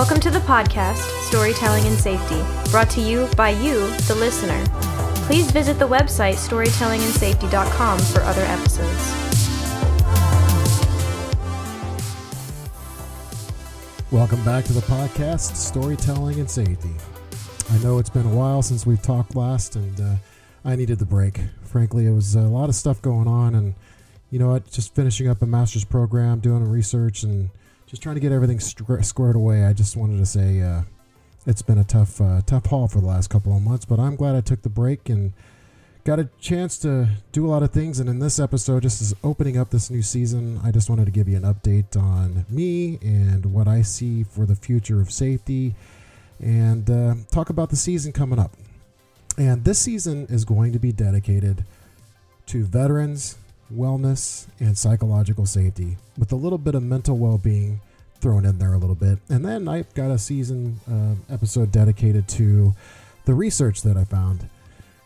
Welcome to the podcast, Storytelling and Safety, brought to you by you, the listener. Please visit the website storytellingandsafety.com for other episodes. Welcome back to the podcast, Storytelling and Safety. I know it's been a while since we've talked last, and uh, I needed the break. Frankly, it was a lot of stuff going on, and you know what? Just finishing up a master's program, doing research, and just trying to get everything squared away. I just wanted to say uh, it's been a tough, uh, tough haul for the last couple of months, but I'm glad I took the break and got a chance to do a lot of things. And in this episode, just as opening up this new season, I just wanted to give you an update on me and what I see for the future of safety, and uh, talk about the season coming up. And this season is going to be dedicated to veterans wellness, and psychological safety, with a little bit of mental well being thrown in there a little bit. And then I've got a season uh, episode dedicated to the research that I found.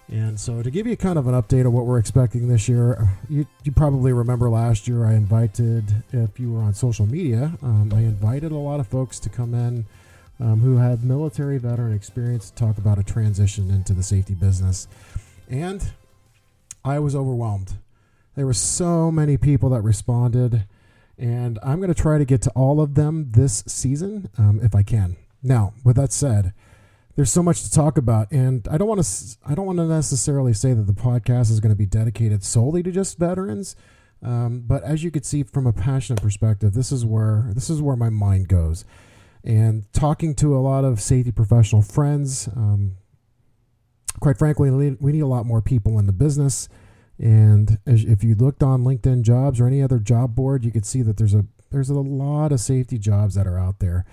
And so, to give you kind of an update of what we're expecting this year, you, you probably remember last year I invited, if you were on social media, um, I invited a lot of folks to come in um, who have military veteran experience to talk about a transition into the safety business. And I was overwhelmed there were so many people that responded, and I'm going to try to get to all of them this season um, if I can. Now, with that said, there's so much to talk about, and I don't want to. I don't want to necessarily say that the podcast is going to be dedicated solely to just veterans. Um, but as you can see from a passionate perspective, this is where this is where my mind goes. And talking to a lot of safety professional friends, um, quite frankly, we need a lot more people in the business. And if you looked on LinkedIn jobs or any other job board, you could see that there's a there's a lot of safety jobs that are out there.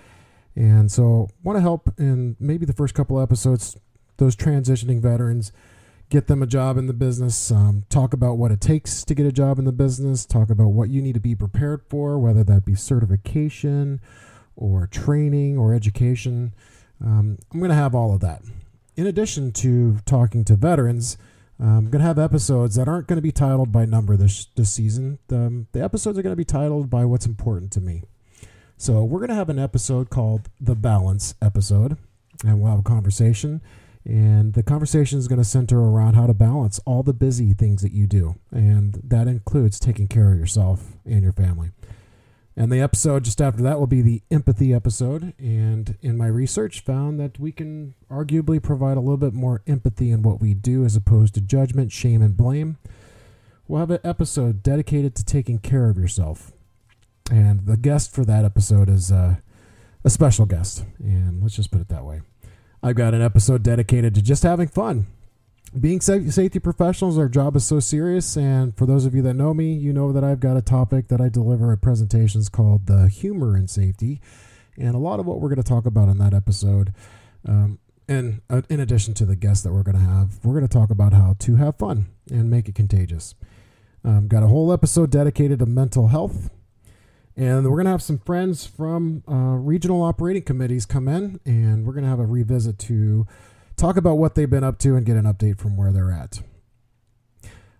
And so want to help in maybe the first couple episodes those transitioning veterans get them a job in the business, um, talk about what it takes to get a job in the business, talk about what you need to be prepared for, whether that be certification or training or education. Um, I'm going to have all of that. In addition to talking to veterans, Um, I'm going to have episodes that aren't to be titled by number this this season. The, um, the episodes are to be titled by what's important to me. So we're to have an episode called the balance episode, and we'll have a conversation. And the conversation is going to center around how to balance all the busy things that you do, and that includes taking care of yourself and your family. And the episode just after that will be the empathy episode. And in my research, found that we can arguably provide a little bit more empathy in what we do as opposed to judgment, shame, and blame. We'll have an episode dedicated to taking care of yourself. And the guest for that episode is uh, a special guest. And let's just put it that way. I've got an episode dedicated to just having fun being safety professionals, our job is so serious. And for those of you that know me, you know that I've got a topic that I deliver at presentations called the humor in safety. And a lot of what we're going to talk about in that episode, um, and uh, in addition to the guests that we're going to have, we're going to talk about how to have fun and make it contagious. Um, got a whole episode dedicated to mental health. And we're going to have some friends from uh, regional operating committees come in, and we're going to have a revisit to talk about what they've been up to and get an update from where they're at.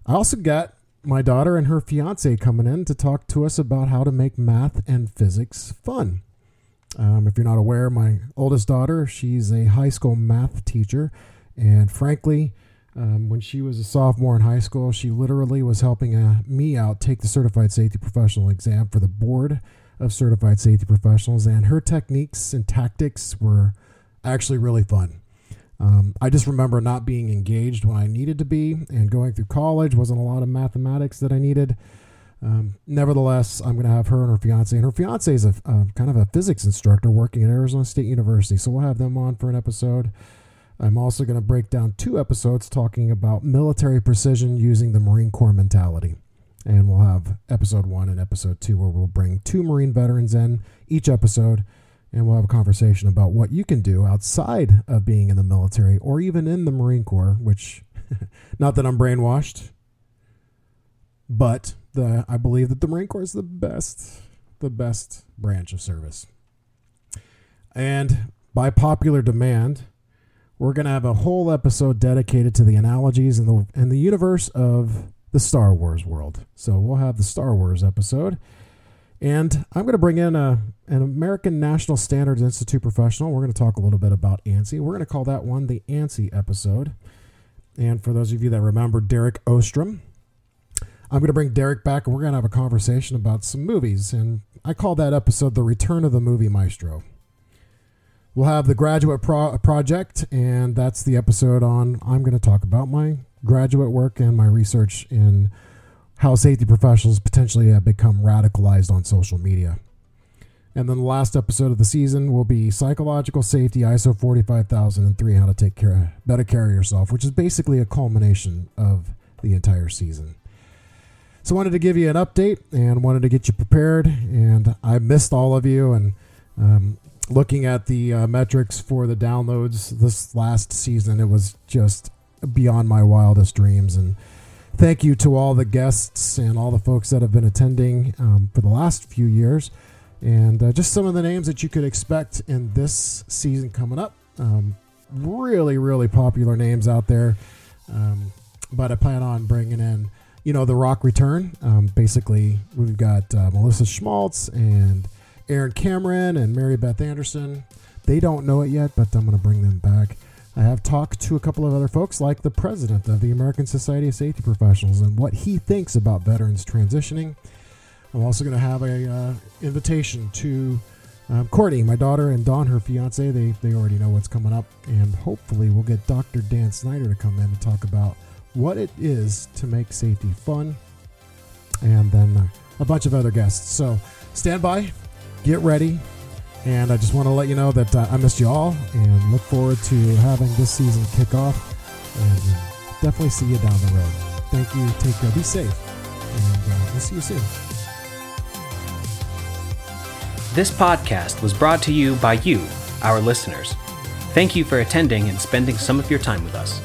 I also got my daughter and her fiance coming in to talk to us about how to make math and physics fun. Um, if you're not aware, my oldest daughter, she's a high school math teacher. And frankly, um, when she was a sophomore in high school, she literally was helping uh, me out take the certified safety professional exam for the board of certified safety professionals. And her techniques and tactics were actually really fun. Um, I just remember not being engaged when I needed to be, and going through college wasn't a lot of mathematics that I needed. Um, nevertheless, I'm going to have her and her fiance, and her fiance is a kind of a physics instructor working at Arizona State University, so we'll have them on for an episode. I'm also going to break down two episodes talking about military precision using the Marine Corps mentality. And we'll have episode one and episode two where we'll bring two Marine veterans in each episode and we'll have a conversation about what you can do outside of being in the military or even in the Marine Corps, which, not that I'm brainwashed, but the I believe that the Marine Corps is the best, the best branch of service. And by popular demand, we're going to have a whole episode dedicated to the analogies in the in the universe of the Star Wars world. So we'll have the Star Wars episode And I'm going to bring in a, an American National Standards Institute professional. We're going to talk a little bit about ANSI. We're going to call that one the ANSI episode. And for those of you that remember Derek Ostrom, I'm going to bring Derek back and we're going to have a conversation about some movies. And I call that episode The Return of the Movie Maestro. We'll have the graduate pro- project, and that's the episode on. I'm going to talk about my graduate work and my research in how safety professionals potentially have become radicalized on social media. And then the last episode of the season will be Psychological Safety ISO 45003 How to Take care, Better Care of Yourself, which is basically a culmination of the entire season. So, I wanted to give you an update and wanted to get you prepared. And I missed all of you. And um, looking at the uh, metrics for the downloads this last season, it was just beyond my wildest dreams. And thank you to all the guests and all the folks that have been attending um, for the last few years. And uh, just some of the names that you could expect in this season coming up. Um, really, really popular names out there. Um, but I plan on bringing in, you know, the Rock Return. Um, basically, we've got uh, Melissa Schmaltz and Aaron Cameron and Mary Beth Anderson. They don't know it yet, but I'm going to bring them back. I have talked to a couple of other folks, like the president of the American Society of Safety Professionals, and what he thinks about veterans transitioning. I'm also going to have a uh, invitation to um, Courtney, my daughter, and Don, her fiance. They they already know what's coming up, and hopefully we'll get Dr. Dan Snyder to come in and talk about what it is to make safety fun, and then uh, a bunch of other guests. So stand by, get ready, and I just want to let you know that uh, I missed you all and look forward to having this season kick off. And definitely see you down the road. Thank you. Take care. Be safe. And uh, we'll see you soon. This podcast was brought to you by you, our listeners. Thank you for attending and spending some of your time with us.